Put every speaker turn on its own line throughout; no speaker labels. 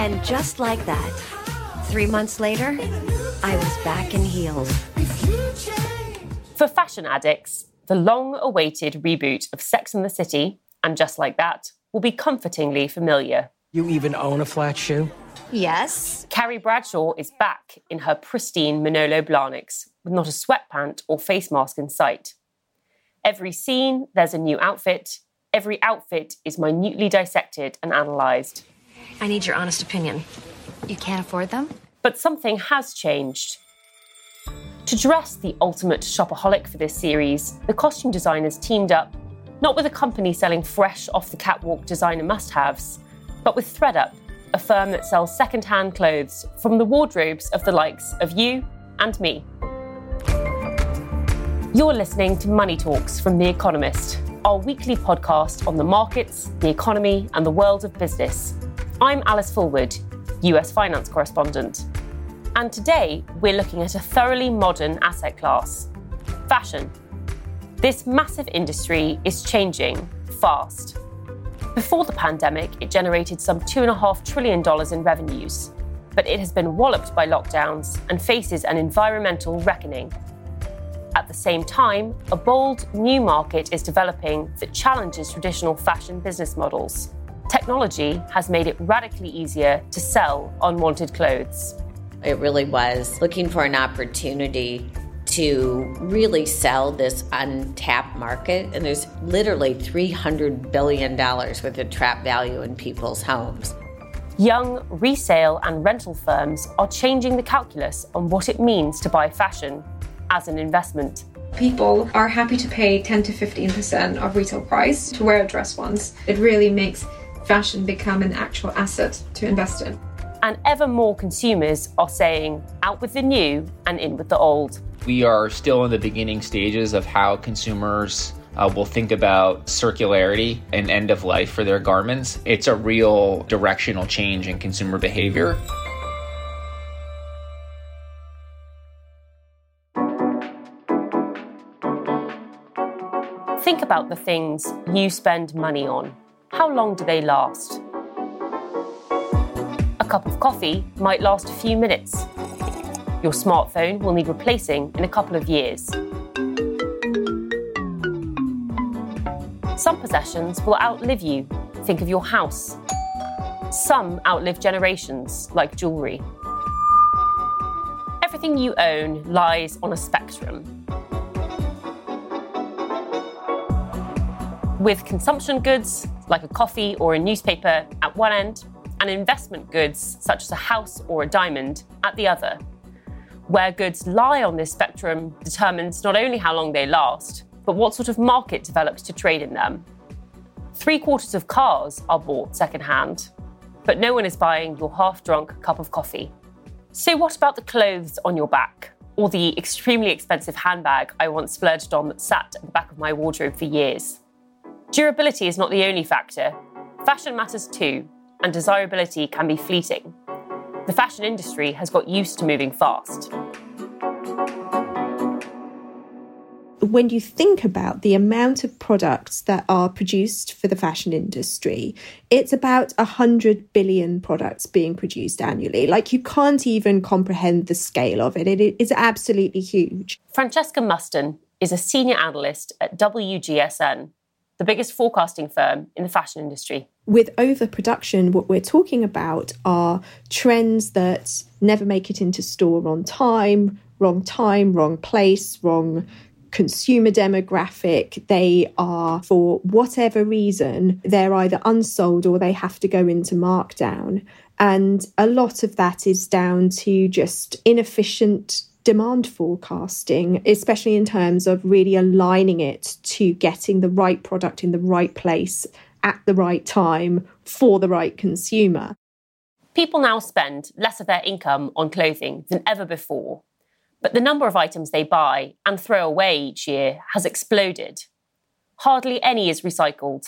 And just like that, three months later, I was back in heels.
For fashion addicts, the long awaited reboot of Sex and the City, and Just Like That, will be comfortingly familiar.
You even own a flat shoe?
Yes.
Carrie Bradshaw is back in her pristine Manolo Blahniks with not a sweatpant or face mask in sight. Every scene, there's a new outfit. Every outfit is minutely dissected and analysed.
I need your honest opinion. You can't afford them?
But something has changed. To dress the ultimate shopaholic for this series, the costume designers teamed up not with a company selling fresh off the catwalk designer must haves, but with ThredUp, a firm that sells second-hand clothes from the wardrobes of the likes of you and me. You're listening to Money Talks from The Economist, our weekly podcast on the markets, the economy, and the world of business. I'm Alice Fulwood, US finance correspondent. And today we're looking at a thoroughly modern asset class fashion. This massive industry is changing fast. Before the pandemic, it generated some $2.5 trillion in revenues, but it has been walloped by lockdowns and faces an environmental reckoning. At the same time, a bold new market is developing that challenges traditional fashion business models. Technology has made it radically easier to sell unwanted clothes.
It really was looking for an opportunity to really sell this untapped market. And there's literally $300 billion worth of trap value in people's homes.
Young resale and rental firms are changing the calculus on what it means to buy fashion as an investment.
People are happy to pay 10 to 15% of retail price to wear a dress once. It really makes fashion become an actual asset to invest in.
And ever more consumers are saying out with the new and in with the old.
We are still in the beginning stages of how consumers uh, will think about circularity and end of life for their garments. It's a real directional change in consumer behavior.
Think about the things you spend money on. How long do they last? A cup of coffee might last a few minutes. Your smartphone will need replacing in a couple of years. Some possessions will outlive you. Think of your house. Some outlive generations, like jewellery. Everything you own lies on a spectrum. With consumption goods, like a coffee or a newspaper, at one end, and investment goods, such as a house or a diamond, at the other. Where goods lie on this spectrum determines not only how long they last, but what sort of market develops to trade in them. Three quarters of cars are bought secondhand, but no one is buying your half drunk cup of coffee. So, what about the clothes on your back? Or the extremely expensive handbag I once splurged on that sat at the back of my wardrobe for years? Durability is not the only factor. Fashion matters too, and desirability can be fleeting. The fashion industry has got used to moving fast.
when you think about the amount of products that are produced for the fashion industry, it's about 100 billion products being produced annually. Like you can't even comprehend the scale of it. It is absolutely huge.
Francesca Muston is a senior analyst at WGSN, the biggest forecasting firm in the fashion industry.
With overproduction, what we're talking about are trends that never make it into store on time, wrong time, wrong place, wrong consumer demographic. They are, for whatever reason, they're either unsold or they have to go into markdown. And a lot of that is down to just inefficient demand forecasting, especially in terms of really aligning it to getting the right product in the right place at the right time for the right consumer.
People now spend less of their income on clothing than ever before, but the number of items they buy and throw away each year has exploded. Hardly any is recycled.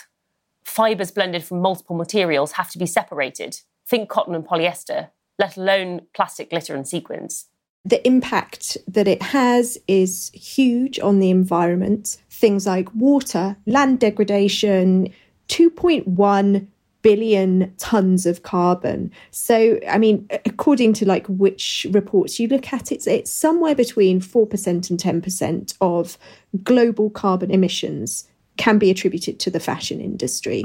Fibres blended from multiple materials have to be separated. Think cotton and polyester, let alone plastic glitter and sequins.
The impact that it has is huge on the environment. Things like water, land degradation, 2.1 billion tons of carbon. So, I mean, according to like which reports you look at, it's it's somewhere between 4% and 10% of global carbon emissions can be attributed to the fashion industry.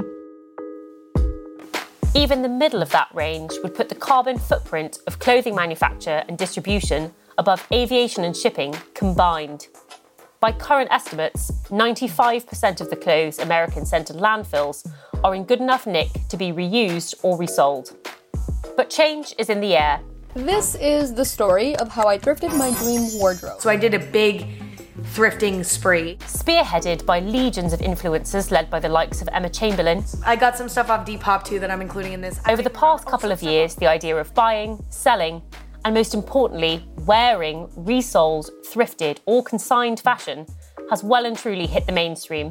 Even the middle of that range would put the carbon footprint of clothing manufacture and distribution above aviation and shipping combined. By current estimates, 95% of the clothes Americans send to landfills are in good enough nick to be reused or resold. But change is in the air.
This is the story of how I thrifted my dream wardrobe.
So I did a big thrifting spree.
Spearheaded by legions of influencers led by the likes of Emma Chamberlain.
I got some stuff off Depop too that I'm including in this.
Over the past couple of years, the idea of buying, selling, and most importantly, wearing resold, thrifted, or consigned fashion has well and truly hit the mainstream.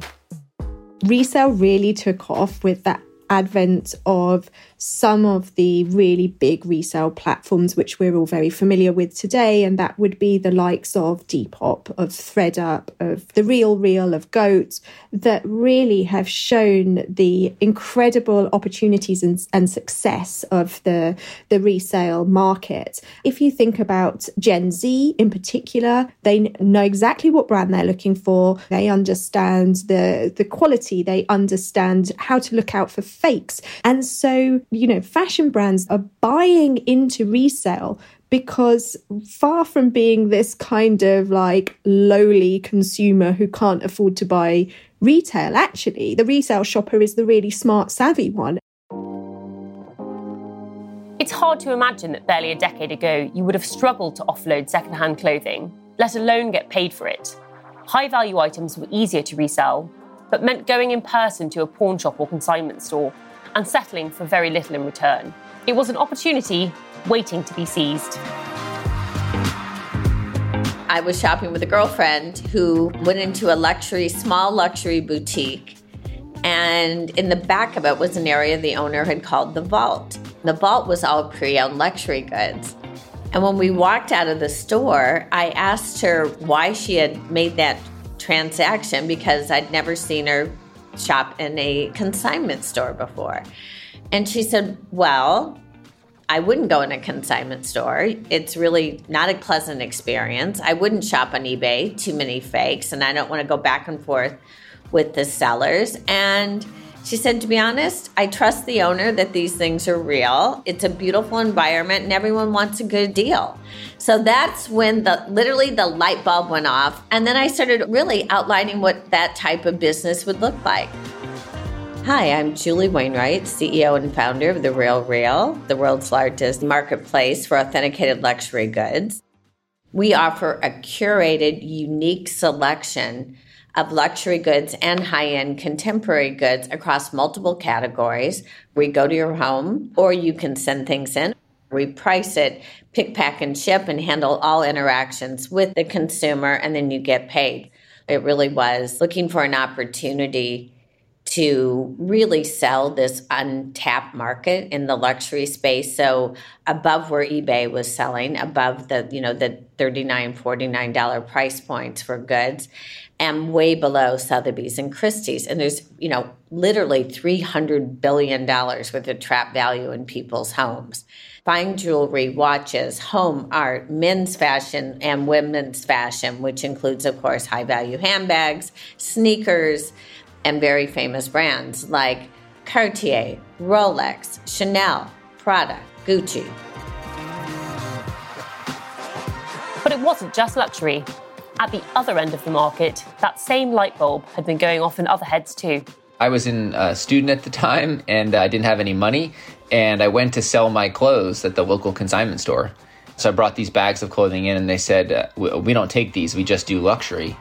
Resale really took off with that advent of some of the really big resale platforms, which we're all very familiar with today. And that would be the likes of Depop, of ThredUp, of The Real Real, of Goat, that really have shown the incredible opportunities and, and success of the, the resale market. If you think about Gen Z in particular, they know exactly what brand they're looking for. They understand the, the quality, they understand how to look out for fakes. And so you know, fashion brands are buying into resale because far from being this kind of like lowly consumer who can't afford to buy retail, actually, the resale shopper is the really smart, savvy one.
It's hard to imagine that barely a decade ago you would have struggled to offload secondhand clothing, let alone get paid for it. High value items were easier to resell, but meant going in person to a pawn shop or consignment store and settling for very little in return. It was an opportunity waiting to be seized.
I was shopping with a girlfriend who went into a luxury, small luxury boutique. And in the back of it was an area the owner had called the vault. The vault was all pre owned luxury goods. And when we walked out of the store, I asked her why she had made that transaction because I'd never seen her shop in a consignment store before. And she said, Well, I wouldn't go in a consignment store. It's really not a pleasant experience. I wouldn't shop on eBay, too many fakes, and I don't want to go back and forth with the sellers. And she said, to be honest, I trust the owner that these things are real. It's a beautiful environment and everyone wants a good deal. So that's when the literally the light bulb went off. And then I started really outlining what that type of business would look like. Hi, I'm Julie Wainwright, CEO and founder of The Real Real, the world's largest marketplace for authenticated luxury goods. We offer a curated, unique selection of luxury goods and high end contemporary goods across multiple categories. We go to your home, or you can send things in. We price it, pick, pack, and ship, and handle all interactions with the consumer, and then you get paid. It really was looking for an opportunity to really sell this untapped market in the luxury space. So above where eBay was selling, above the, you know, the $39, $49 price points for goods and way below Sotheby's and Christie's. And there's, you know, literally $300 billion worth of trap value in people's homes. Fine jewelry, watches, home art, men's fashion, and women's fashion, which includes, of course, high value handbags, sneakers, and very famous brands like Cartier, Rolex, Chanel, Prada, Gucci.
But it wasn't just luxury. At the other end of the market, that same light bulb had been going off in other heads too.
I was in a student at the time and I didn't have any money and I went to sell my clothes at the local consignment store. So I brought these bags of clothing in and they said, uh, we don't take these, we just do luxury.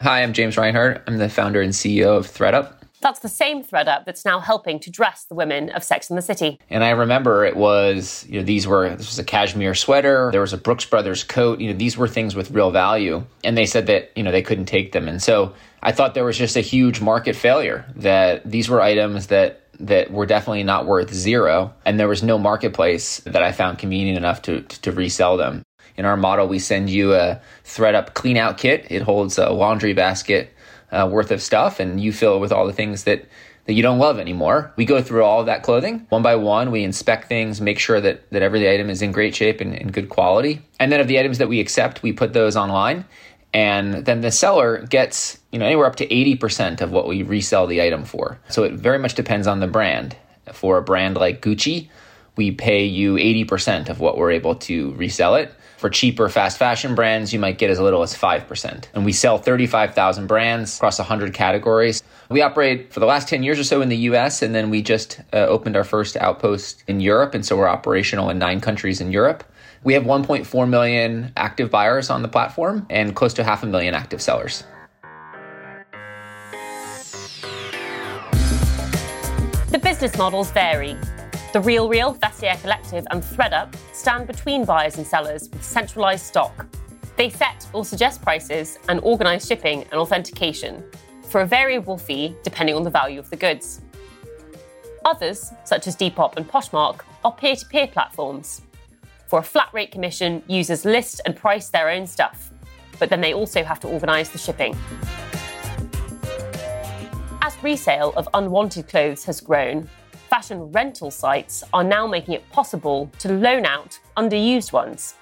Hi, I'm James Reinhart. I'm the founder and CEO of ThredUp.
That's the same ThredUp that's now helping to dress the women of Sex and the City.
And I remember it was, you know, these were, this was a cashmere sweater, there was a Brooks Brothers coat, you know, these were things with real value. And they said that, you know, they couldn't take them. And so I thought there was just a huge market failure, that these were items that that were definitely not worth zero. And there was no marketplace that I found convenient enough to, to, to resell them. In our model, we send you a ThredUp clean out kit. It holds a laundry basket uh, worth of stuff, and you fill it with all the things that that you don't love anymore. We go through all of that clothing one by one. We inspect things, make sure that, that every item is in great shape and in good quality. And then of the items that we accept, we put those online. And then the seller gets, you know, anywhere up to 80% of what we resell the item for. So it very much depends on the brand. For a brand like Gucci, we pay you 80% of what we're able to resell it. For cheaper fast fashion brands, you might get as little as 5%. And we sell 35,000 brands across 100 categories. We operate for the last 10 years or so in the US, and then we just uh, opened our first outpost in Europe. And so we're operational in nine countries in Europe. We have 1.4 million active buyers on the platform and close to half a million active sellers.
The business models vary. The Real Real, Vestiaire Collective, and ThredUp stand between buyers and sellers with centralized stock. They set or suggest prices and organize shipping and authentication for a variable fee depending on the value of the goods. Others, such as Depop and Poshmark, are peer to peer platforms. For a flat rate commission, users list and price their own stuff, but then they also have to organise the shipping. As resale of unwanted clothes has grown, fashion rental sites are now making it possible to loan out underused ones.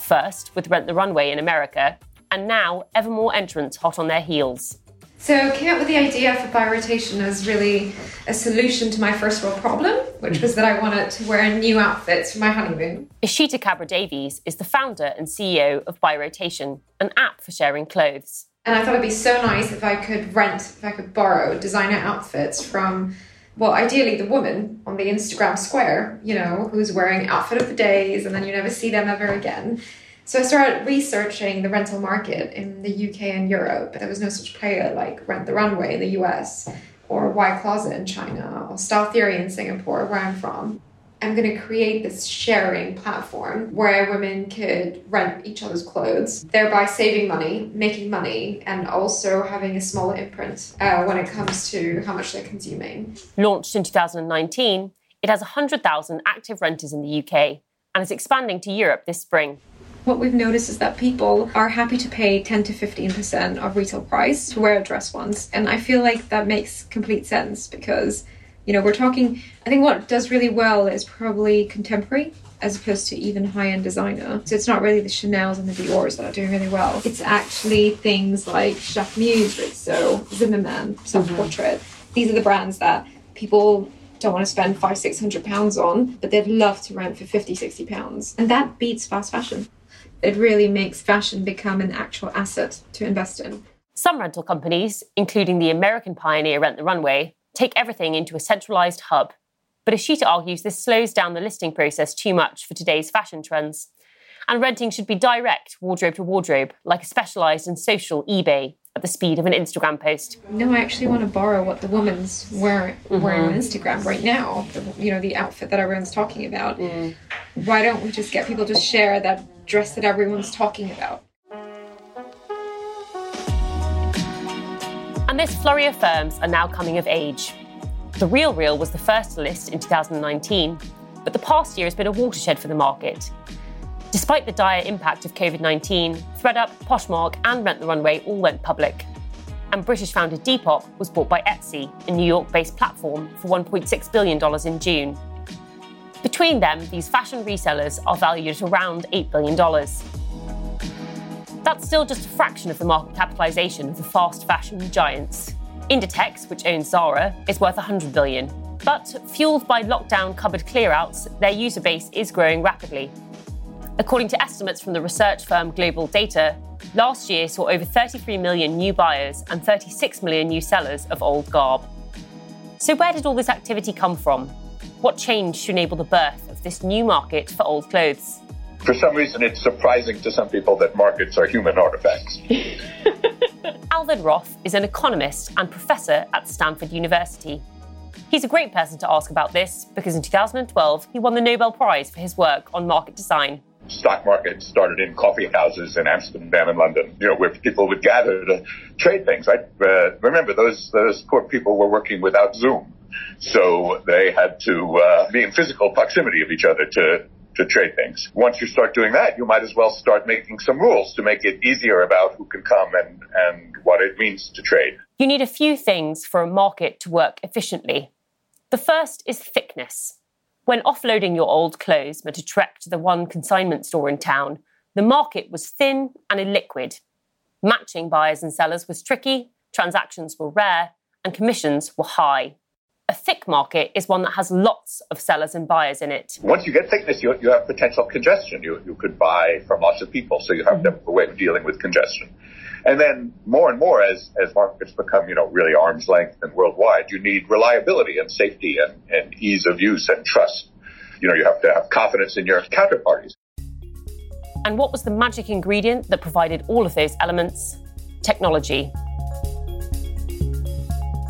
First with Rent the Runway in America, and now ever more entrants hot on their heels.
So I came up with the idea for By Rotation as really a solution to my first world problem, which was that I wanted to wear new outfits for my honeymoon.
Eshita Kabra-Davies is the founder and CEO of By Rotation, an app for sharing clothes.
And I thought it'd be so nice if I could rent, if I could borrow designer outfits from well, ideally the woman on the Instagram square, you know, who's wearing outfit of the days and then you never see them ever again. So I started researching the rental market in the UK and Europe. There was no such player like Rent the Runway in the US or YCloset in China or Style Theory in Singapore, where I'm from. I'm going to create this sharing platform where women could rent each other's clothes, thereby saving money, making money, and also having a smaller imprint uh, when it comes to how much they're consuming.
Launched in 2019, it has 100,000 active renters in the UK and is expanding to Europe this spring.
What we've noticed is that people are happy to pay 10 to 15% of retail price to wear a dress once. And I feel like that makes complete sense because you know, we're talking, I think what does really well is probably contemporary as opposed to even high end designer. So it's not really the Chanels and the Dior's that are doing really well. It's actually things like Jacquemus, Rixo, Zimmermann, Self Portrait. Mm-hmm. These are the brands that people don't want to spend five, six hundred pounds on, but they'd love to rent for 50, 60 pounds. And that beats fast fashion. It really makes fashion become an actual asset to invest in.
Some rental companies, including the American pioneer Rent the Runway, take everything into a centralized hub. But Eshita argues this slows down the listing process too much for today's fashion trends. And renting should be direct, wardrobe to wardrobe, like a specialized and social eBay at the speed of an Instagram post.
No, I actually want to borrow what the woman's wearing, mm-hmm. wearing on Instagram right now. The, you know, the outfit that everyone's talking about. Mm. Why don't we just get people to share that dress that everyone's talking about?
And this flurry of firms are now coming of age. The Real Real was the first to list in 2019, but the past year has been a watershed for the market. Despite the dire impact of COVID 19, ThredUp, Poshmark, and Rent the Runway all went public. And British founder Depop was bought by Etsy, a New York based platform, for $1.6 billion in June. Between them, these fashion resellers are valued at around $8 billion. That's still just a fraction of the market capitalization of the fast fashion giants. Inditex, which owns Zara, is worth 100 billion. But fueled by lockdown cupboard clearouts, their user base is growing rapidly. According to estimates from the research firm Global Data, last year saw over 33 million new buyers and 36 million new sellers of old garb. So, where did all this activity come from? What changed to enable the birth of of this new market for old clothes.
For some reason, it's surprising to some people that markets are human artifacts.
Alvin Roth is an economist and professor at Stanford University. He's a great person to ask about this because in 2012 he won the Nobel Prize for his work on market design.
Stock market started in coffee houses in Amsterdam and London, you know, where people would gather to trade things, I Uh, remember, those, those poor people were working without Zoom. So they had to uh, be in physical proximity of each other to to trade things. Once you start doing that, you might as well start making some rules to make it easier about who can come and, and what it means to trade.
You need a few things for a market to work efficiently. The first is thickness. When offloading your old clothes meant a trek to the one consignment store in town, the market was thin and illiquid. Matching buyers and sellers was tricky, transactions were rare, and commissions were high a thick market is one that has lots of sellers and buyers in it.
Once you get thickness, you, you have potential congestion. You, you could buy from lots of people, so you have mm-hmm. a way of dealing with congestion. And then more and more as, as markets become, you know, really arm's length and worldwide, you need reliability and safety and, and ease of use and trust. You know, you have to have confidence in your counterparties.
And what was the magic ingredient that provided all of those elements? Technology.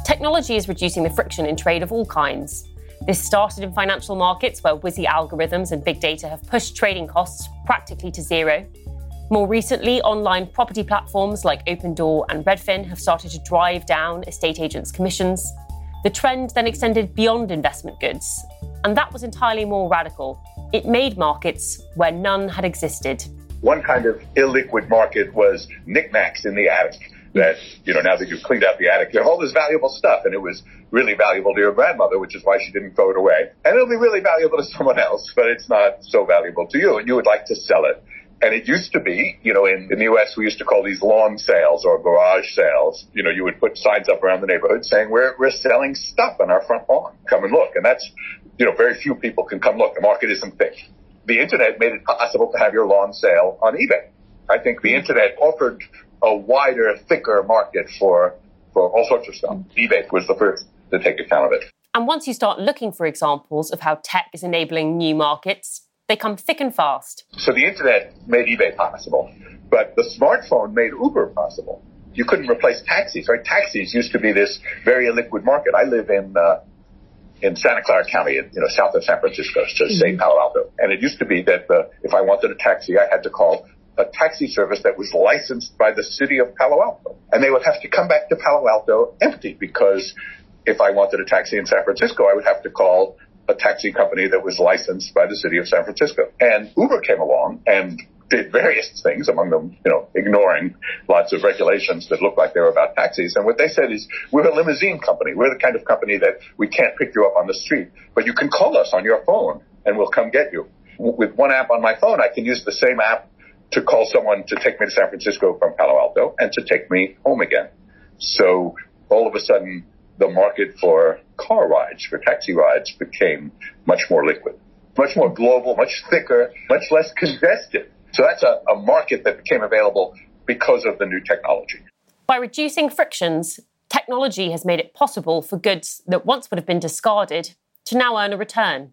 Technology is reducing the friction in trade of all kinds. This started in financial markets where WYSI algorithms and big data have pushed trading costs practically to zero. More recently, online property platforms like Opendoor and Redfin have started to drive down estate agents' commissions. The trend then extended beyond investment goods, and that was entirely more radical. It made markets where none had existed.
One kind of illiquid market was knickknacks in the attic that, you know, now that you've cleaned out the attic, you have all this valuable stuff. And it was really valuable to your grandmother, which is why she didn't throw it away. And it'll be really valuable to someone else, but it's not so valuable to you. And you would like to sell it. And it used to be, you know, in, in the U.S., we used to call these lawn sales or garage sales. You know, you would put signs up around the neighborhood saying, we're, we're selling stuff on our front lawn. Come and look. And that's, you know, very few people can come look. The market isn't thick. The internet made it possible to have your lawn sale on eBay. I think the internet offered a wider, thicker market for, for all sorts of stuff. eBay was the first to take account of it.
And once you start looking for examples of how tech is enabling new markets, they come thick and fast.
So the internet made eBay possible, but the smartphone made Uber possible. You couldn't replace taxis, right? Taxis used to be this very illiquid market. I live in uh, in Santa Clara County, you know, south of San Francisco, to mm-hmm. say Palo Alto, and it used to be that uh, if I wanted a taxi, I had to call a taxi service that was licensed by the city of Palo Alto. And they would have to come back to Palo Alto empty because if I wanted a taxi in San Francisco, I would have to call a taxi company that was licensed by the city of San Francisco. And Uber came along and did various things, among them, you know, ignoring lots of regulations that looked like they were about taxis. And what they said is, we're a limousine company. We're the kind of company that we can't pick you up on the street, but you can call us on your phone and we'll come get you. With one app on my phone, I can use the same app to call someone to take me to San Francisco from Palo Alto and to take me home again. So all of a sudden, the market for car rides, for taxi rides became much more liquid, much more global, much thicker, much less congested. So that's a, a market that became available because of the new technology.
By reducing frictions, technology has made it possible for goods that once would have been discarded to now earn a return.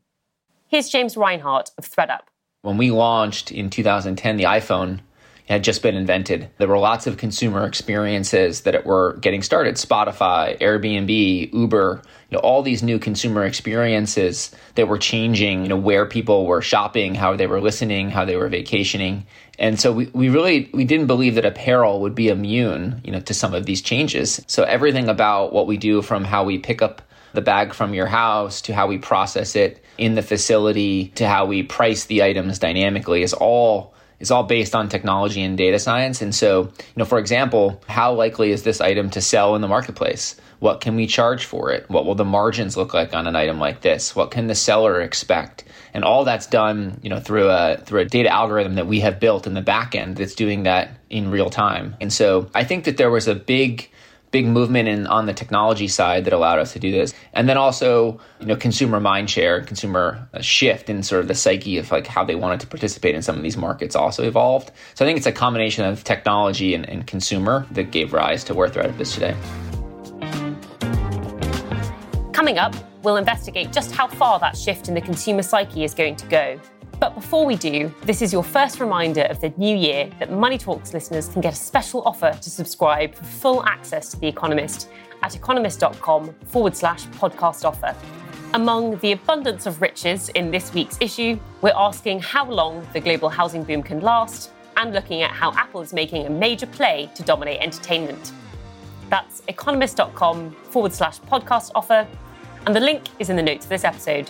Here's James Reinhart of ThredUp.
When we launched in 2010, the iPhone had just been invented. There were lots of consumer experiences that were getting started. Spotify, Airbnb, Uber, you know, all these new consumer experiences that were changing, you know, where people were shopping, how they were listening, how they were vacationing. And so we, we really we didn't believe that apparel would be immune, you know, to some of these changes. So everything about what we do from how we pick up the bag from your house to how we process it in the facility to how we price the items dynamically is all is all based on technology and data science. And so, you know, for example, how likely is this item to sell in the marketplace? What can we charge for it? What will the margins look like on an item like this? What can the seller expect? And all that's done, you know, through a through a data algorithm that we have built in the back end that's doing that in real time. And so I think that there was a big big movement in on the technology side that allowed us to do this. And then also you know consumer mind share consumer uh, shift in sort of the psyche of like how they wanted to participate in some of these markets also evolved. So i think it's a combination of technology and, and consumer that gave rise to where thredup is today.
Coming up, we'll investigate just how far that shift in the consumer psyche is going to go. But before we do, this is your first reminder of the new year that Money Talks listeners can get a special offer to subscribe for full access to The Economist at economist.com forward slash podcast offer. Among the abundance of riches in this week's issue, we're asking how long the global housing boom can last and looking at how Apple is making a major play to dominate entertainment. That's economist.com forward slash podcast offer, and the link is in the notes for this episode.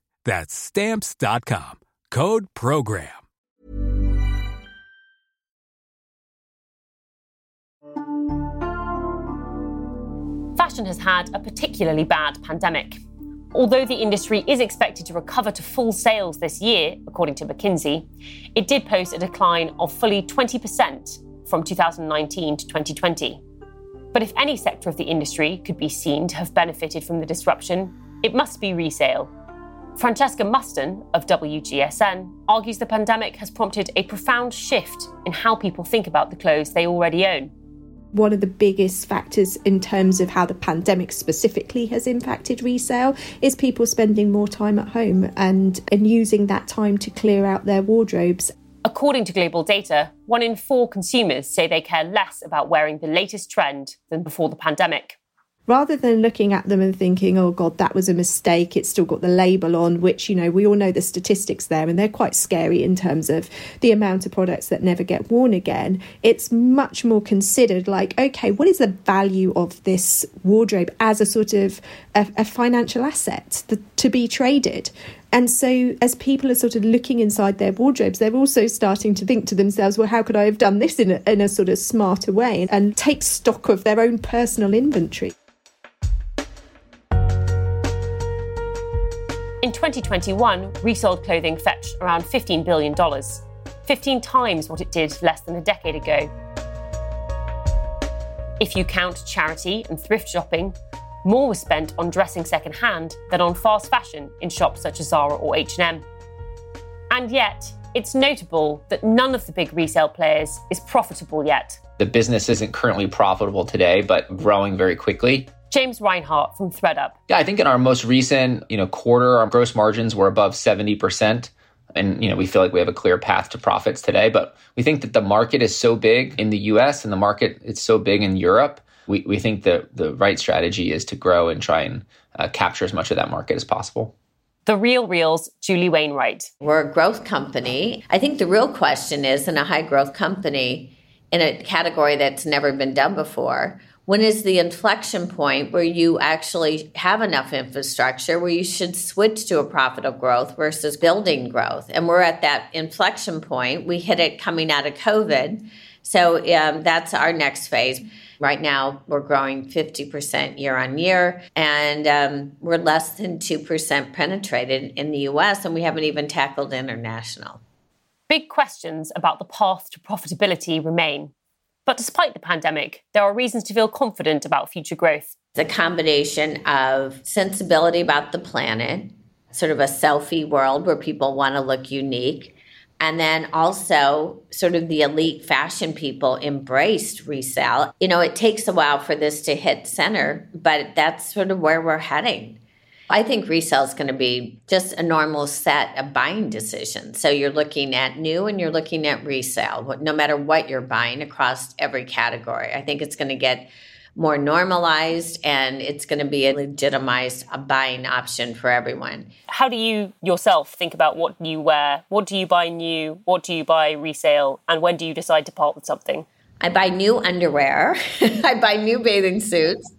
That's stamps.com. Code program.
Fashion has had a particularly bad pandemic. Although the industry is expected to recover to full sales this year, according to McKinsey, it did post a decline of fully 20% from 2019 to 2020. But if any sector of the industry could be seen to have benefited from the disruption, it must be resale. Francesca Muston of WGSN argues the pandemic has prompted a profound shift in how people think about the clothes they already own.
One of the biggest factors in terms of how the pandemic specifically has impacted resale is people spending more time at home and, and using that time to clear out their wardrobes.
According to global data, one in four consumers say they care less about wearing the latest trend than before the pandemic
rather than looking at them and thinking, oh God, that was a mistake, it's still got the label on, which, you know, we all know the statistics there and they're quite scary in terms of the amount of products that never get worn again. It's much more considered like, okay, what is the value of this wardrobe as a sort of a, a financial asset to be traded? And so, as people are sort of looking inside their wardrobes, they're also starting to think to themselves, well, how could I have done this in a, in a sort of smarter way and take stock of their own personal inventory?
In 2021, resold clothing fetched around $15 billion, 15 times what it did less than a decade ago. If you count charity and thrift shopping, more was spent on dressing secondhand than on fast fashion in shops such as Zara or H&M. And yet, it's notable that none of the big resale players is profitable yet.
The business isn't currently profitable today, but growing very quickly.
James Reinhart from ThredUp.
Yeah, I think in our most recent, you know, quarter, our gross margins were above 70%. And, you know, we feel like we have a clear path to profits today. But we think that the market is so big in the US and the market is so big in Europe. We, we think that the right strategy is to grow and try and uh, capture as much of that market as possible.
The Real Real's Julie Wainwright.
We're a growth company. I think the real question is in a high growth company, in a category that's never been done before, when is the inflection point where you actually have enough infrastructure where you should switch to a profitable growth versus building growth and we're at that inflection point we hit it coming out of covid so um, that's our next phase right now we're growing 50% year on year and um, we're less than 2% penetrated in the us and we haven't even tackled international
big questions about the path to profitability remain but despite the pandemic, there are reasons to feel confident about future growth.
The combination of sensibility about the planet, sort of a selfie world where people want to look unique, and then also sort of the elite fashion people embraced resale. You know, it takes a while for this to hit center, but that's sort of where we're heading. I think resale is going to be just a normal set of buying decisions. So you're looking at new and you're looking at resale, no matter what you're buying across every category. I think it's going to get more normalized and it's going to be a legitimized buying option for everyone.
How do you yourself think about what you wear? What do you buy new? What do you buy resale? And when do you decide to part with something?
I buy new underwear. I buy new bathing suits.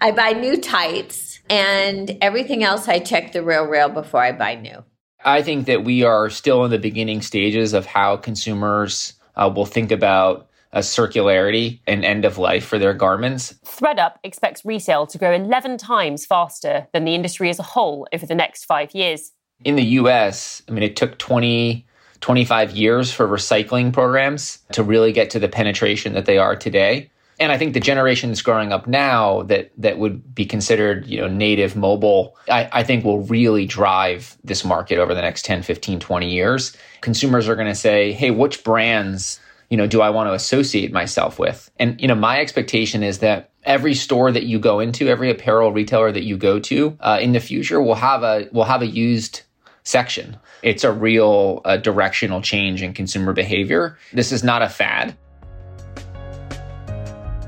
I buy new tights and everything else I check the Real Real before I buy new.
I think that we are still in the beginning stages of how consumers uh, will think about a circularity and end of life for their garments.
ThredUp expects resale to grow 11 times faster than the industry as a whole over the next five years.
In the US, I mean, it took 20, 25 years for recycling programs to really get to the penetration that they are today and I think the generations growing up now that that would be considered, you know, native mobile, I, I think will really drive this market over the next 10, 15, 20 years. Consumers are going to say, hey, which brands, you know, do I want to associate myself with? And, you know, my expectation is that every store that you go into, every apparel retailer that you go to uh, in the future will have a will have a used section. It's a real uh, directional change in consumer behavior. This is not a fad.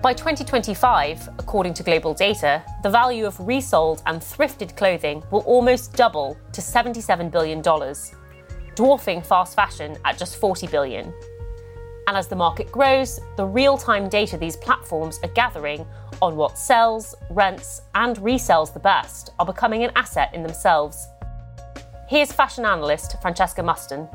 By 2025, according to global data, the value of resold and thrifted clothing will almost double to $77 billion, dwarfing fast fashion at just $40 billion. And as the market grows, the real time data these platforms are gathering on what sells, rents, and resells the best are becoming an asset in themselves. Here's fashion analyst Francesca Muston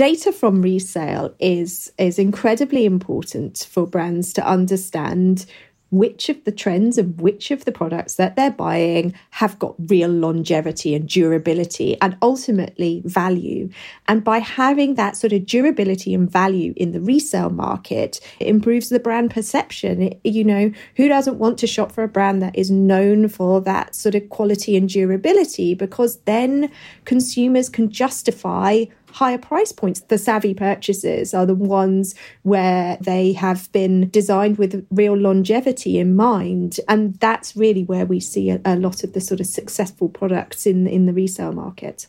data from resale is is incredibly important for brands to understand which of the trends and which of the products that they're buying have got real longevity and durability and ultimately value. And by having that sort of durability and value in the resale market, it improves the brand perception. It, you know, who doesn't want to shop for a brand that is known for that sort of quality and durability? Because then consumers can justify higher price points. The savvy purchases are the ones where they have been designed with real longevity in mind. And that's really where we see a, a lot of the sort of successful products in, in the resale market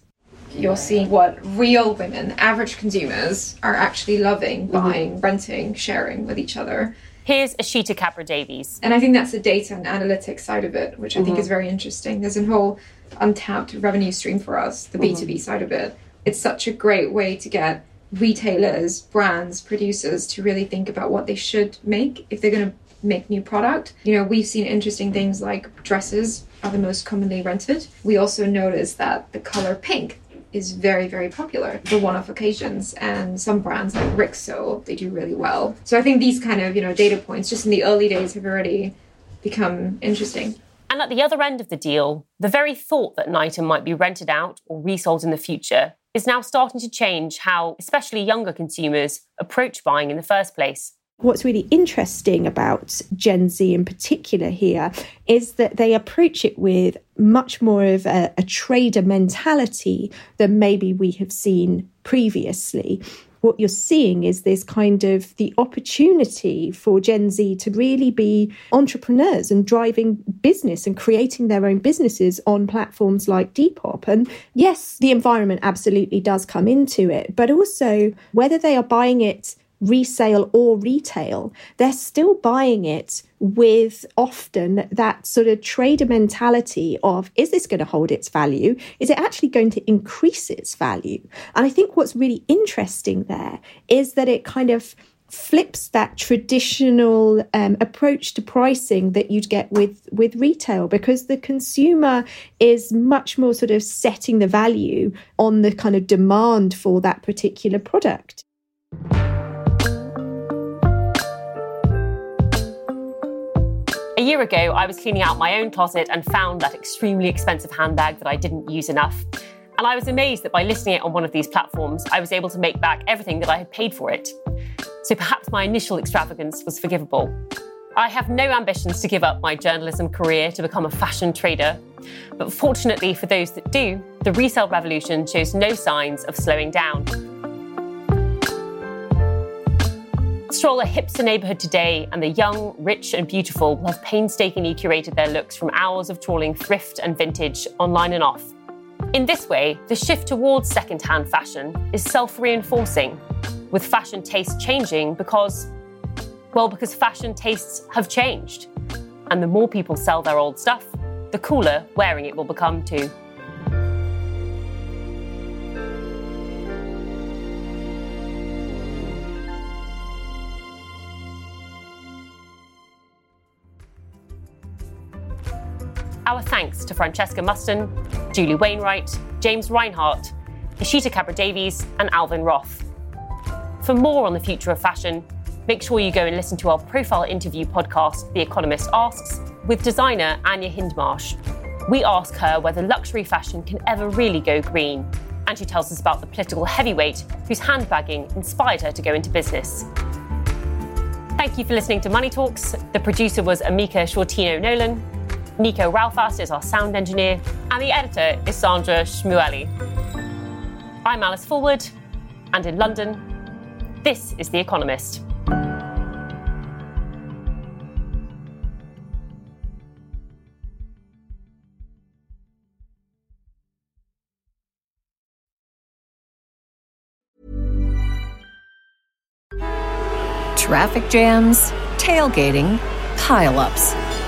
you're seeing what real women, average consumers, are actually loving, mm-hmm. buying, mm-hmm. renting, sharing with each other.
Here's Eshita Kabra-Davies.
And I think that's the data and analytics side of it, which I mm-hmm. think is very interesting. There's a whole untapped revenue stream for us, the mm-hmm. B2B side of it it's such a great way to get retailers, brands, producers to really think about what they should make if they're going to make new product. You know, we've seen interesting things like dresses are the most commonly rented. We also noticed that the color pink is very, very popular for one-off occasions, and some brands like Rixo they do really well. So I think these kind of you know data points, just in the early days, have already become interesting.
And at the other end of the deal, the very thought that item might be rented out or resold in the future is now starting to change how, especially younger consumers, approach buying in the first place.
What's really interesting about Gen Z in particular here is that they approach it with much more of a, a trader mentality than maybe we have seen previously what you're seeing is this kind of the opportunity for Gen Z to really be entrepreneurs and driving business and creating their own businesses on platforms like Depop. And yes, the environment absolutely does come into it, but also whether they are buying it resale or retail, they're still buying it with often that sort of trader mentality of is this going to hold its value? Is it actually going to increase its value? And I think what's really interesting there is that it kind of flips that traditional um, approach to pricing that you'd get with with retail because the consumer is much more sort of setting the value on the kind of demand for that particular product.
A year ago, I was cleaning out my own closet and found that extremely expensive handbag that I didn't use enough. And I was amazed that by listing it on one of these platforms, I was able to make back everything that I had paid for it. So perhaps my initial extravagance was forgivable. I have no ambitions to give up my journalism career to become a fashion trader. But fortunately for those that do, the resale revolution shows no signs of slowing down. Stroll a hipster neighbourhood today, and the young, rich, and beautiful will have painstakingly curated their looks from hours of trawling thrift and vintage online and off. In this way, the shift towards second-hand fashion is self-reinforcing, with fashion tastes changing because, well, because fashion tastes have changed. And the more people sell their old stuff, the cooler wearing it will become too. Our thanks to Francesca Muston, Julie Wainwright, James Reinhart, Eshita Kabra-Davies, and Alvin Roth. For more on the future of fashion, make sure you go and listen to our profile interview podcast, The Economist Asks, with designer Anya Hindmarch. We ask her whether luxury fashion can ever really go green, and she tells us about the political heavyweight whose handbagging inspired her to go into business. Thank you for listening to Money Talks. The producer was Amika Shortino Nolan. Nico Rofast is our sound engineer, and the editor is Sandra Shmueli. I'm Alice Fulwood, and in London, this is The Economist.
Traffic jams, tailgating, pileups.